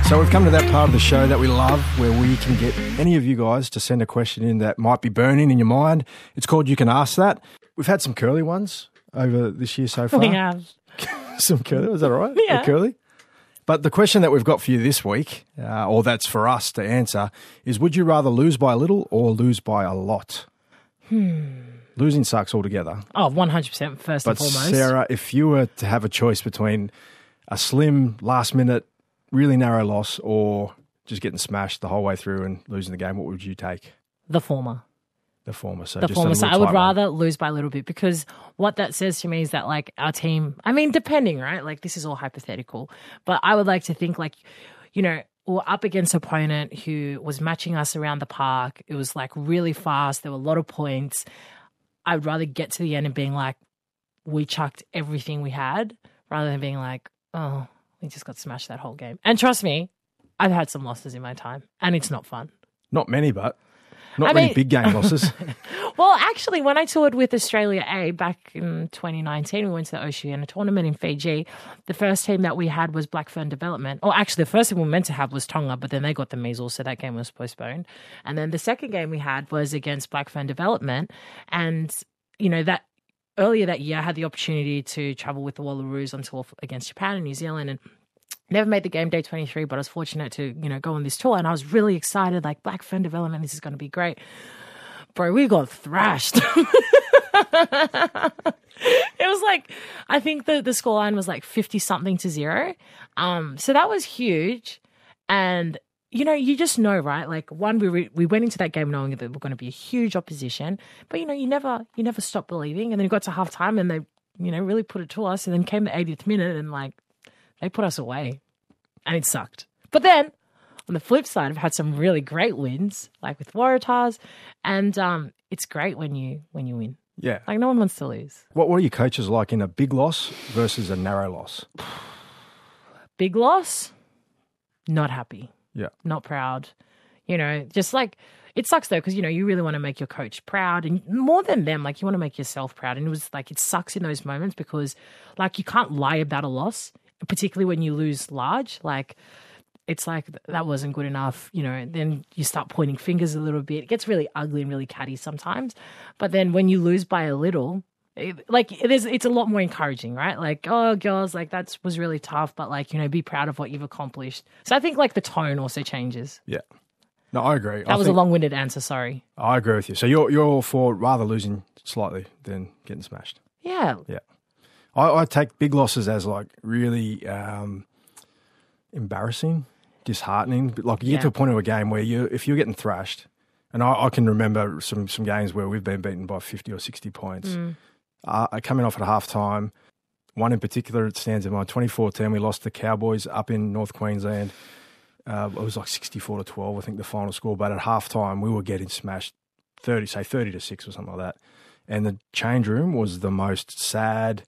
So we've come to that part of the show that we love where we can get any of you guys to send a question in that might be burning in your mind. It's called You Can Ask That. We've had some curly ones over this year so far. We have. some curly. Was that all right? Yeah. The curly. But the question that we've got for you this week, uh, or that's for us to answer, is would you rather lose by a little or lose by a lot? Hmm. Losing sucks altogether. Oh, 100% first But and foremost. Sarah, if you were to have a choice between a slim last minute, really narrow loss or just getting smashed the whole way through and losing the game, what would you take? the former. The former. So the former. So I would tight one. rather lose by a little bit because what that says to me is that like our team. I mean, depending, right? Like this is all hypothetical, but I would like to think like, you know, we're up against an opponent who was matching us around the park. It was like really fast. There were a lot of points. I would rather get to the end and being like, we chucked everything we had, rather than being like, oh, we just got smashed that whole game. And trust me, I've had some losses in my time, and it's not fun. Not many, but not I many mean- big game losses. Well, actually, when I toured with Australia A back in 2019, we went to the Oceania tournament in Fiji. The first team that we had was Blackfern Development. Or actually, the first team we were meant to have was Tonga, but then they got the measles, so that game was postponed. And then the second game we had was against Blackfern Development. And, you know, that earlier that year, I had the opportunity to travel with the Wallaroos on tour against Japan and New Zealand. And never made the game day 23 but i was fortunate to you know go on this tour and i was really excited like black fern development this is going to be great. Bro we got thrashed. It was like i think the the scoreline was like 50 something to zero. Um so that was huge. And you know you just know right? Like one we re- we went into that game knowing that we're going to be a huge opposition but you know you never you never stop believing. And then you got to half time and they you know really put it to us and then came the 80th minute and like they put us away and it sucked. But then on the flip side, I've had some really great wins, like with Waratahs, and um, it's great when you when you win. yeah. Like no one wants to lose. What, what are your coaches like in a big loss versus a narrow loss? Big loss, not happy, Yeah. not proud. You know, just like it sucks though because you know you really want to make your coach proud, and more than them, like you want to make yourself proud. And it was like it sucks in those moments because like you can't lie about a loss, particularly when you lose large. Like it's like that wasn't good enough, you know. Then you start pointing fingers a little bit. It gets really ugly and really catty sometimes. But then when you lose by a little, it, like it is, it's a lot more encouraging, right? Like, oh, girls, like that was really tough, but like you know, be proud of what you've accomplished. So I think like the tone also changes. Yeah. No, I agree. That I was think- a long-winded answer. Sorry. I agree with you. So you're you're all for rather losing slightly than getting smashed. Yeah yeah. I, I take big losses as like really um, embarrassing, disheartening. But like you Yeah. get to a point of a game where you, if you're getting thrashed, and I, I can remember some some games where we've been beaten by fifty or sixty points. Uh, coming off at half time, one in particular it stands in mind. 2014, we lost the Cowboys up in North Queensland. Uh, it was like 64 to 12, I think the final score. But at half time, we were getting smashed 30, say 30 to 6 or something like that. And the change room was the most sad,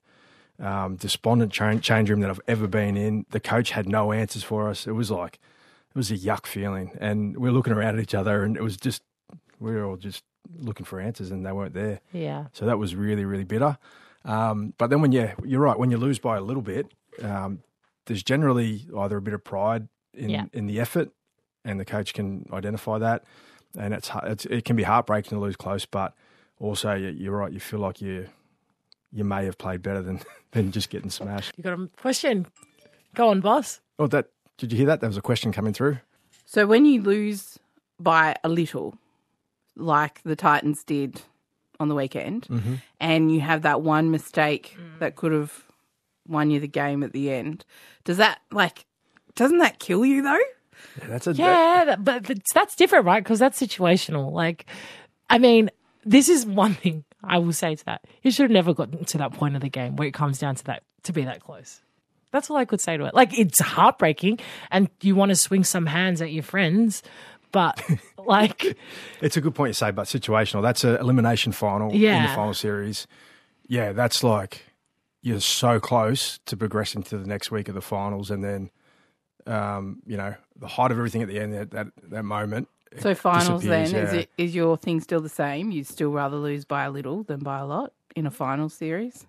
um, despondent change, change room that I've ever been in. The coach had no answers for us. It was like, it was a yuck feeling. And we are looking around at each other and it was just, we were all just looking for answers and they weren't there. Yeah. So that was really, really bitter. Um, but then when you, you're right, when you lose by a little bit, um, there's generally either a bit of pride in Yeah. in the effort, and the coach can identify that. And it's, it's it can be heartbreaking to lose close, but also you- you're right. You feel like you you may have played better than than just getting smashed. You got a question? Go on, boss. Oh, that did you hear that? There was a question coming through. So when you lose by a little, like the Titans did on the weekend, Mm-hmm. and you have that one mistake that could have won you the game at the end, does that like doesn't that kill you though? Yeah, that's a Yeah, that, but that's, that's different, right? Because that's situational. Like, I mean, this is one thing I will say to that. You should have never gotten to that point of the game where it comes down to that to be that close. That's all I could say to it. Like, it's heartbreaking, and you want to swing some hands at your friends, but like, It's a good point you say, but situational. That's an elimination final yeah. in the final series. Yeah, that's like you're so close to progressing to the next week of the finals, and then um, you know the height of everything at the end that that, that moment. It So finals then disappears, is it is your thing still the same? You'd still rather lose by a little than by a lot in a final series?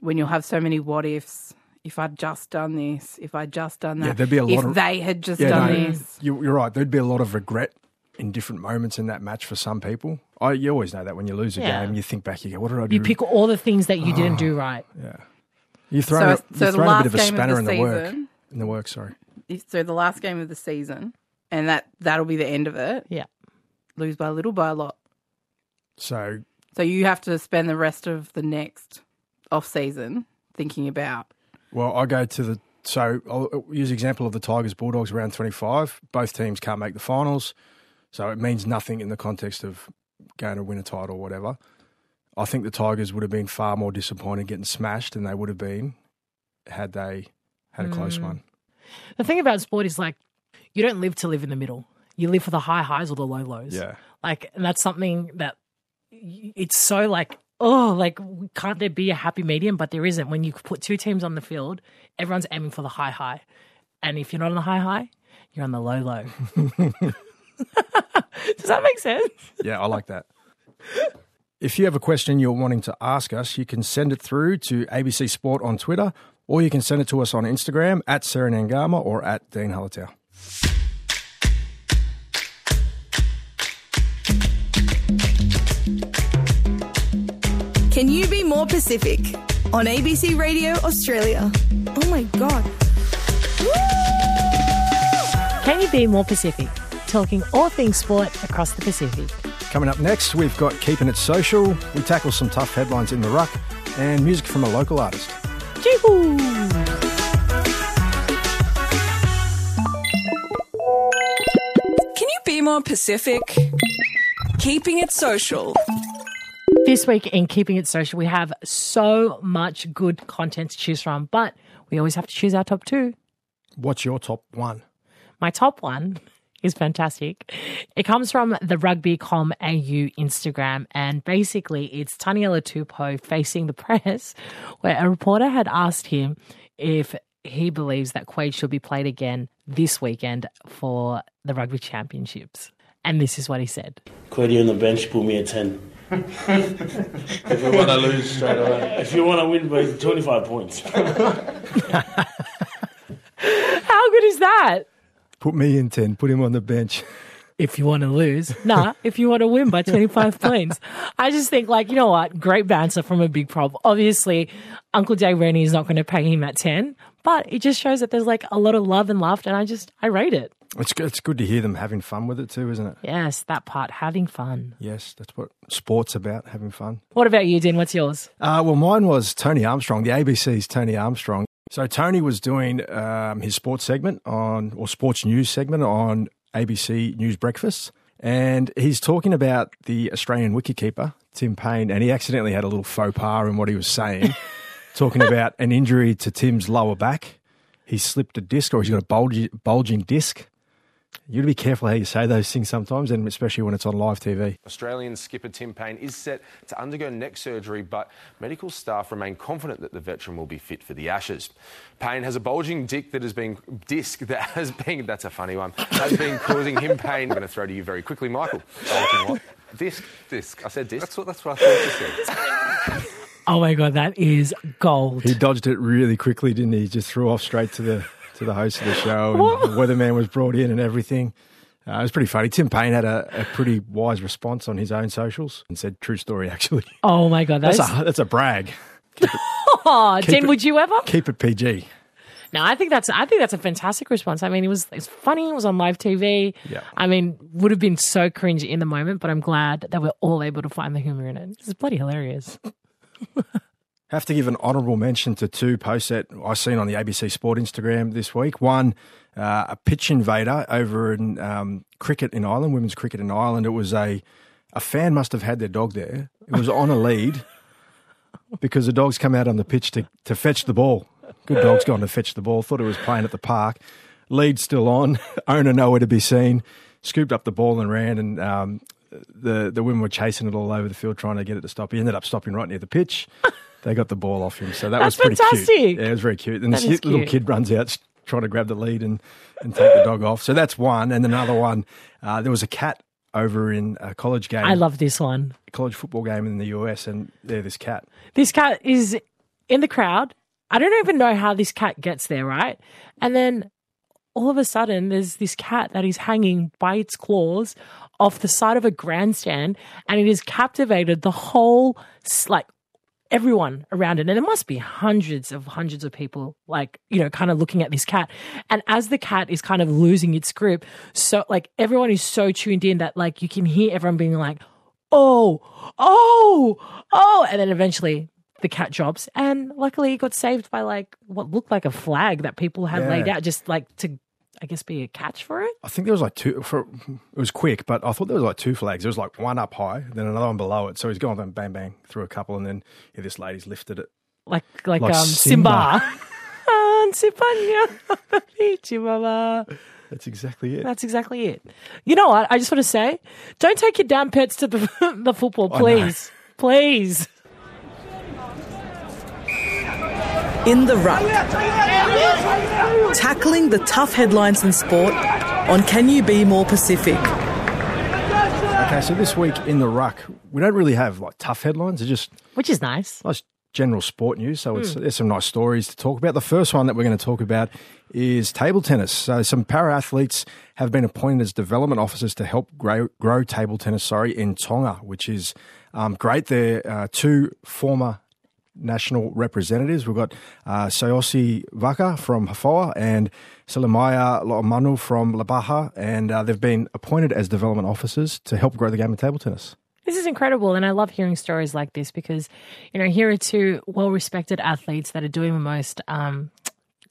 When you'll have so many what ifs. If I'd just done this, if I'd just done that, Yeah, there'd be a lot if of- they had just Yeah, done no, this. You, you're right. There'd be a lot of regret in different moments in that match for some people. I, you always know that when you lose a Yeah. game, you think back, you go, "What did I do?" you pick all the things that you ah. didn't do right. Yeah. You've thrown, So- a, so you've the thrown a last bit of a game of the in the work. season- In the work, sorry. So the last game of the season, and that that'll be the end of it. Yeah. Lose by a little, by a lot. So So you have to spend the rest of the next off season thinking about. Well, I go to the so I'll use the example of the Tigers Bulldogs round twenty five. Both teams can't make the finals, so it means nothing in the context of going to win a title or whatever. I think the Tigers would have been far more disappointed getting smashed than they would have been had they had a close Mm. one. The thing about sport is like, you don't live to live in the middle. You live for the high highs or the low lows. Yeah. Like, and that's something that it's so like, oh, like, can't there be a happy medium? But there isn't. When you put two teams on the field, everyone's aiming for the high high. And if you're not on the high high, you're on the low low. Does that make sense? Yeah, I like that. If you have a question you're wanting to ask us, you can send it through to ABC Sport on Twitter, or you can send it to us on Instagram at Sarah Nangama or at Dean Halatau. Can you be more Pacific? On ABC Radio Australia. Oh my god. Can you be more Pacific? Talking all things sport across the Pacific. Coming up next, we've got Keeping It Social. We tackle some tough headlines in the ruck and music from a local artist. Chee-hoo! Can you be more Pacific? Keeping it social. This week in Keeping It Social, we have so much good content to choose from, but we always have to choose our top two. What's your top one? My top one is fantastic. It comes from the Rugby.com AU Instagram, and basically it's Taniela Tupou facing the press, where a reporter had asked him if he believes that Quade should be played again this weekend for the Rugby Championships. And this is what he said. Quiddy on the bench, put me a 10. if you want to lose straight away. If you want to win by 25 points. How good is that? Put me in 10, put him on the bench. if you want to lose. Nah, if you want to win by 25 points. I just think, like, you know what? Great banter from a big prop. Obviously, Uncle Dave Rennie is not going to pay him at 10, but it just shows that there's like a lot of love and laughter, and I just, I rate it. It's good, it's good to hear them having fun with it too, isn't it? Yes, that part, having fun. Yes, that's what sport's about, having fun. What about you, Dean? What's yours? Uh, well, mine was Tony Armstrong, the ABC's Tony Armstrong. So Tony was doing um, his sports segment on, or sports news segment on ABC News Breakfast, and he's talking about the Australian wicketkeeper Tim Paine, and he accidentally had a little faux pas in what he was saying, talking about an injury to Tim's lower back. He slipped a disc, or he's got a bulgy, bulging disc. You got to be careful how you say those things sometimes, and especially when it's on live TV. Australian skipper Tim Paine is set to undergo neck surgery, but medical staff remain confident that the veteran will be fit for the Ashes. Paine has a bulging dick that has been disc that has been that's a funny one has been causing him pain. I'm going to throw to you very quickly, Michael. Bulging what? Disc, disc. I said disc. That's what. That's what I thought you said. Oh my God, that is gold. He dodged it really quickly, didn't he? He just threw off straight to the to the host of the show, and the weatherman was brought in and everything. Uh, it was pretty funny. Tim Paine had a, a pretty wise response on his own socials and said, "True story, actually." Oh my god, That's that's, a that's a brag. oh, keep Jen, it- would you ever? Keep it PG. No, I think that's I think that's a fantastic response. I mean, it was it's funny. It was on live TV. Yeah. I mean, would have been so cringe in the moment, but I'm glad that we're all able to find the humor in it. It's bloody hilarious. Have to give an honourable mention to two posts that I seen on the ABC Sport Instagram this week. One, uh, a pitch invader over in um, cricket in Ireland, women's cricket in Ireland. It was a a fan must have had their dog there. It was on a lead because the dog's come out on the pitch to, to fetch the ball. Good dog's gone to fetch the ball. Thought it was playing at the park. Lead still on. Owner nowhere to be seen. Scooped up the ball and ran. And um, the the women were chasing it all over the field trying to get it to stop. He ended up stopping right near the pitch. They got the ball off him, so that was pretty fantastic. cute. Yeah, it was very cute. And That this is little cute. kid runs out trying to grab the lead and, and take the dog off. So that's one. And another one, uh, there was a cat over in a college game. I love this one. college football game in the US, and there, this cat. This cat is in the crowd. I don't even know how this cat gets there, right? And then all of a sudden, there's this cat that is hanging by its claws off the side of a grandstand, and it has captivated the whole, like, everyone around it. And there must be hundreds of hundreds of people, like, you know, kind of looking at this cat. And as the cat is kind of losing its grip, so, like, everyone is so tuned in that, like, you can hear everyone being like, oh, oh, oh. And then eventually the cat drops. And luckily it got saved by like what looked like a flag that people had Yeah. laid out just like to, I guess, be a catch for it. I think there was like two. For it was quick, but I thought there was like two flags. There was like one up high, then another one below it. So he's gone bang bang bang through a couple, and then yeah, this lady's lifted it. Like, like, Like um, Simba. Simba. Simba. That's exactly it. That's exactly it. You know what? I just want to say, don't take your damn pets to the the football, I know. please, please. In the ruck. Tackling the tough headlines in sport on Can You Be More Pacific? Okay, so this week in the ruck, we don't really have like tough headlines. They're just Which is nice. nice general sport news. So it's, Hmm. there's some nice stories to talk about. The first one that we're going to talk about is table tennis. So some para athletes have been appointed as development officers to help grow, grow table tennis. Sorry, in Tonga, which is um, great. They're uh, two former national representatives. We've got uh, Sayosi Vaka from Hafoa and Selemaya Lo'omanu from Labaha, and uh, they've been appointed as development officers to help grow the game of table tennis. This is incredible, and I love hearing stories like this because, you know, here are two well-respected athletes that are doing the most. Um,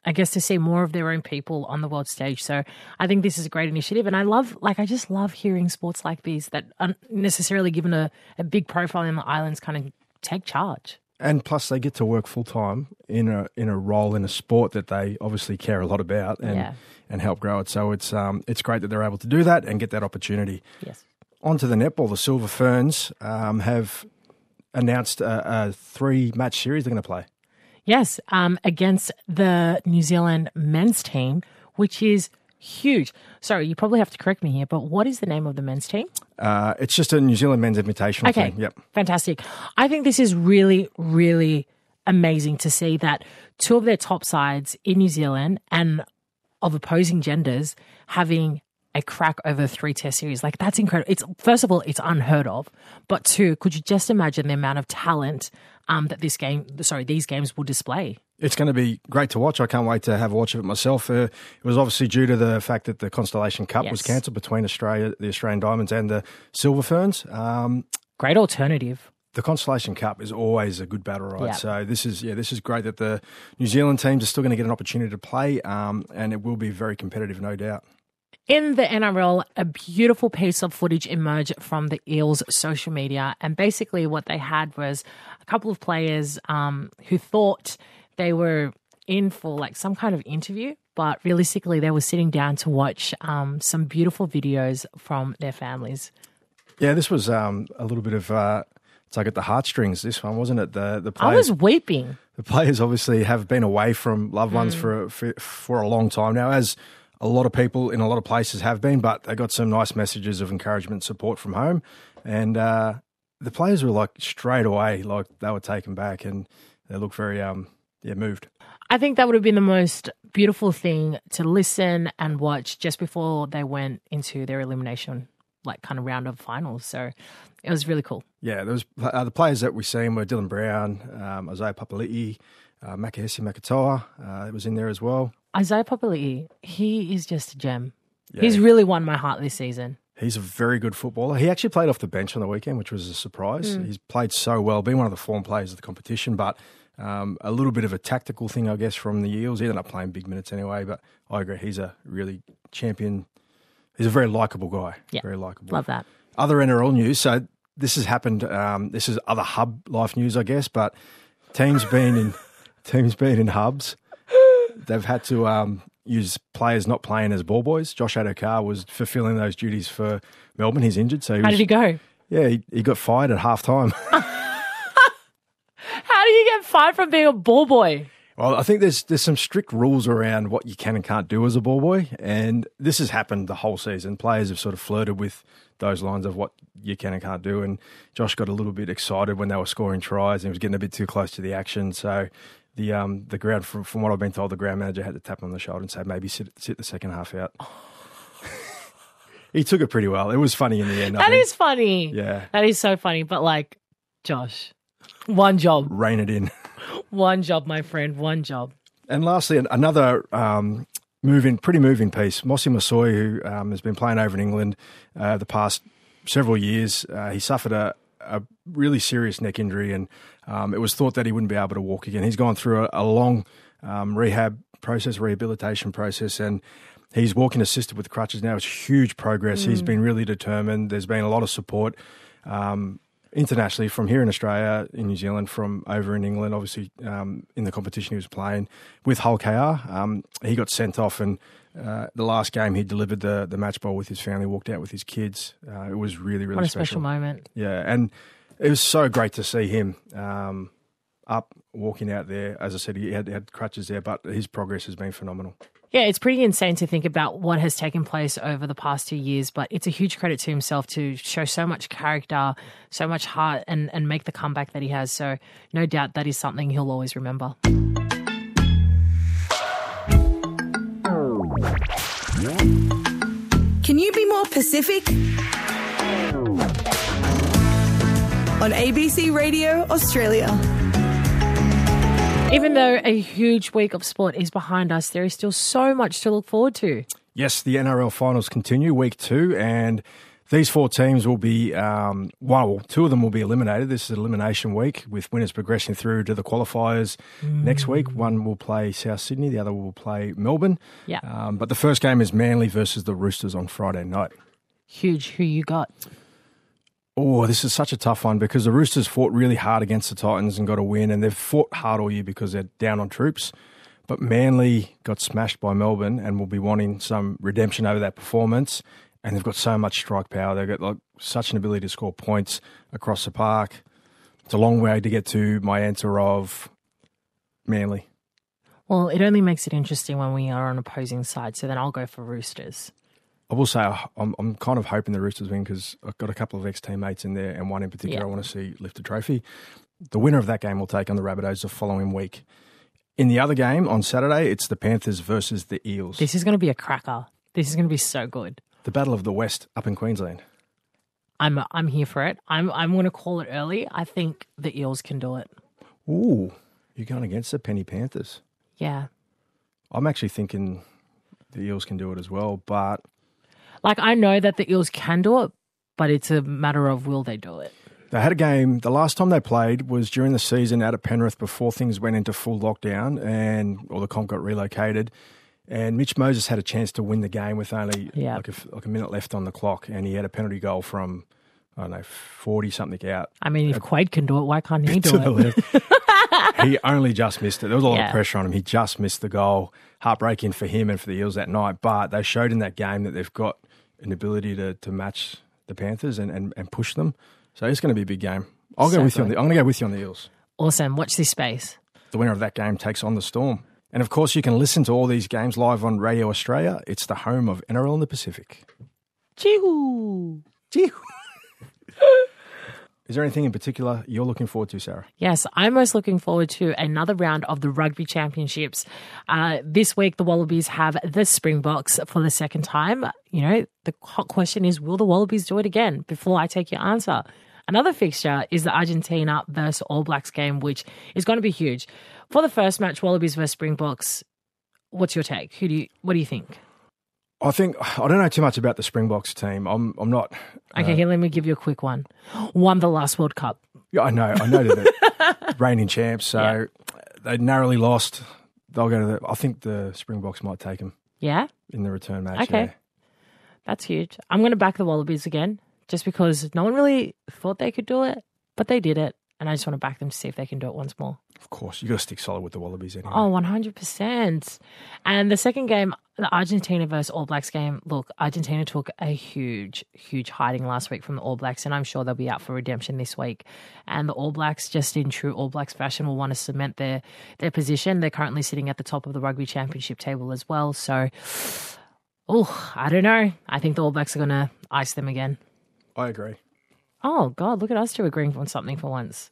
I guess to see more of their own people on the world stage. So I think this is a great initiative, and I love, like, I just love hearing sports like these that aren't necessarily given a, a big profile in the islands, kind of take charge. And plus, they get to work full time in a in a role in a sport that they obviously care a lot about and Yeah. and help grow it. So it's um it's great that they're able to do that and get that opportunity. Yes. On to the netball. The Silver Ferns um, have announced a, a three match series they're going to play. Yes, um, against the New Zealand men's team, which is huge. Sorry, you probably have to correct me here, but what is the name of the men's team? Uh, it's just a New Zealand men's invitational Okay. thing. Yep. Fantastic. I think this is really, really amazing to see that two of their top sides in New Zealand and of opposing genders having a crack over three test series. Like that's incredible. It's first of all, it's unheard of. But two, could you just imagine the amount of talent um, that this game sorry, these games will display? It's going to be great to watch. I can't wait to have a watch of it myself. Uh, it was obviously due to the fact that the Constellation Cup was cancelled between Australia, the Australian Diamonds, and the Silver Ferns. Um, Great alternative. the Constellation Cup is always a good battle ride. Yeah. So this is yeah, this is great that the New Zealand teams are still going to get an opportunity to play, um, and it will be very competitive, no doubt. In the NRL, a beautiful piece of footage emerged from the Eels' social media. And basically, what they had was a couple of players um, who thought they were in for like some kind of interview, but realistically, they were sitting down to watch um, some beautiful videos from their families. Yeah, this was um, a little bit of uh, it's like at the heartstrings. This one wasn't it? The the I was weeping. the players obviously have been away from loved ones Mm. for, for for a long time now, as a lot of people in a lot of places have been. But they got some nice messages of encouragement, support from home, and uh, the players were like straight away, like they were taken back, and they looked very um yeah moved. I think that would have been the most beautiful thing to listen and watch just before they went into their elimination, like kind of round of finals. So it was really cool. Yeah, there was uh, the players that we seen were Dylan Brown, um, Isaiah Papali'i, uh, Makahesi Makatoa. Uh, it was in there as well. Isaiah Papali'i, he is just a gem. Yeah. He's really won my heart this season. He's a very good footballer. He actually played off the bench on the weekend, which was a surprise. Mm. He's played so well, been one of the form players of the competition, but um, a little bit of a tactical thing, I guess, from the Eels. He ended up playing big minutes anyway, but I agree. He's a really champion. He's a very likable guy. Yeah. Very likable. Love that. Other NRL news. So this has happened. Um, this is other hub life news, I guess, but teams been in teams been in hubs. They've had to um, use players not playing as ball boys. Josh Addo-Carr was fulfilling those duties for Melbourne. He's injured, so he How was, did he go? Yeah, he, he got fired at half time. How do you get fired from being a ball boy? Well, I think there's there's some strict rules around what you can and can't do as a ball boy, and this has happened the whole season. Players have sort of flirted with those lines of what you can and can't do, and Josh got a little bit excited when they were scoring tries and he was getting a bit too close to the action. So the um the ground from, from what I've been told, the ground manager had to tap him on the shoulder and say maybe sit sit the second half out. he took it pretty well. It was funny in the end. That is funny. Yeah. That is so funny. But like, Josh, one job. rein it in. One job, my friend. One job. And lastly, another um, moving, pretty moving piece. Mose Masoe, who um, has been playing over in England uh, the past several years, uh, he suffered a, a really serious neck injury, and um, it was thought that he wouldn't be able to walk again. He's gone through a, a long um, rehab process, rehabilitation process, and he's walking assisted with crutches now. It's huge progress. He's been really determined. There's been a lot of support. Um, internationally from here in Australia, in New Zealand, from over in England, obviously um, in the competition he was playing with Hull KR. Um, he got sent off, and uh, the last game he delivered the the match ball with his family, walked out with his kids. Uh, it was really really What a special moment. Yeah, and it was so great to see him um, up walking out there. As I said, he had, had crutches there, but his progress has been phenomenal. Yeah, it's pretty insane to think about what has taken place over the past two years, but it's a huge credit to himself to show so much character, so much heart, and, and make the comeback that he has. So, no doubt that is something he'll always remember. Can you be more Pacific? On ABC Radio Australia. Even though a huge week of sport is behind us, there is still so much to look forward to. Yes, the NRL finals continue week two, and these four teams will be um, well, two of them will be eliminated. This is elimination week with winners progressing through to the qualifiers next week. One will play South Sydney, the other will play Melbourne. Yeah. Um, but the first game is Manly versus the Roosters on Friday night. Huge. Who you got? Oh, this is such a tough one because the Roosters fought really hard against the Titans and got a win, and they've fought hard all year because they're down on troops. But Manly got smashed by Melbourne and will be wanting some redemption over that performance. And they've got so much strike power. They've got like such an ability to score points across the park. It's a long way to get to my answer of Manly. Well, it only makes it interesting when we are on opposing sides. So then I'll go for Roosters. I will say I'm, I'm kind of hoping the Roosters win because I've got a couple of ex teammates in there, and one in particular Yeah. I want to see lift a trophy. The winner of that game will take on the Rabbitohs the following week. In the other game on Saturday, it's the Panthers versus the Eels. This is going to be a cracker. This is going to be so good. The Battle of the West up in Queensland. I'm I'm here for it. I'm I'm going to call it early. I think the Eels can do it. Ooh, you're going against the Penny Panthers. Yeah. I'm actually thinking the Eels can do it as well, but Like I know that the Eels can do it, but it's a matter of will they do it. They had a game. The last time they played was during the season out at Penrith before things went into full lockdown and all the comp got relocated. And Mitch Moses had a chance to win the game with only Yeah. like, a, like a minute left on the clock, and he had a penalty goal from I don't know forty something out. I mean, if Quade can do it, why can't he do it? he only just missed it. There was a lot Yeah. of pressure on him. He just missed the goal. Heartbreaking for him and for the Eels that night. But they showed in that game that they've got an ability to, to match the Panthers and, and, and push them. So it's going to be a big game. I'll go So with you on the. I'm going to go with you on the Eels. Awesome. Watch this space. The winner of that game takes on the Storm. And of course, you can listen to all these games live on Radio Australia. It's the home of NRL in the Pacific. Chee-hoo. Chee-hoo. Is there anything in particular you're looking forward to, Sarah? Yes, I'm most looking forward to another round of the Rugby Championships. Uh, this week, the Wallabies have the Springboks for the second time. You know, the hot question is will the Wallabies do it again? Before I take your answer. Another fixture is the Argentina versus All Blacks game, which is going to be huge. For the first match, Wallabies versus Springboks, what's your take? Who do you, what do you think? I think I don't know too much about the Springboks team. I'm I'm not. Okay, uh, here, let me give you a quick one. Won the last World Cup. Yeah, I know. I know they're reigning champs. So they narrowly lost. They'll go to the. I think the Springboks might take them Yeah? in the return match. Okay. yeah. That's huge. I'm going to back the Wallabies again, just because no one really thought they could do it, but they did it. And I just want to back them to see if they can do it once more. Of course, you got to stick solid with the Wallabies anyway. Oh, 100%. And the second game, the Argentina versus All Blacks game, look, Argentina took a huge, huge hiding last week from the All Blacks, and I'm sure they'll be out for redemption this week. And the All Blacks, just in true All Blacks fashion, will want to cement their, their position. They're currently sitting at the top of the Rugby Championship table as well. So, oh, I don't know. I think the All Blacks are going to ice them again. I agree. Oh, God, look at us two agreeing on something for once.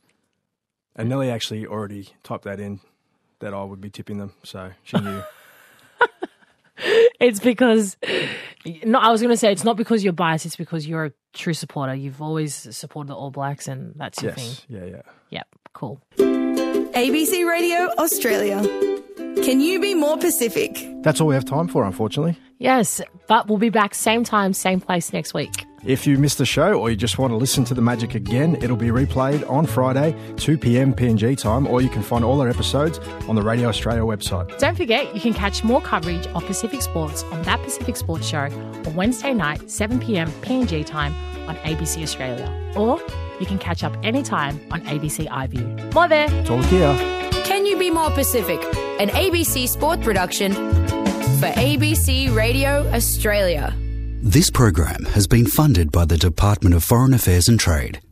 And Nelly actually already typed that in that I would be tipping them, so she knew. It's because, no, I was going to say it's not because you're biased. It's because you're a true supporter. You've always supported the All Blacks, and that's your yes. thing. Yeah, yeah. Yep, cool. ABC Radio Australia. Can you be more Pacific? That's all we have time for, unfortunately. Yes, but we'll be back same time, same place next week. If you missed the show or you just want to listen to the magic again, it'll be replayed on Friday, 2 p.m. PNG time, or you can find all our episodes on the Radio Australia website. Don't forget, you can catch more coverage of Pacific Sports on That Pacific Sports Show on Wednesday night, 7 p.m. PNG time on ABC Australia. Or you can catch up anytime on ABC iView. More there. Talk here. Can You Be More Pacific? An ABC sport production for ABC Radio Australia. This program has been funded by the Department of Foreign Affairs and Trade.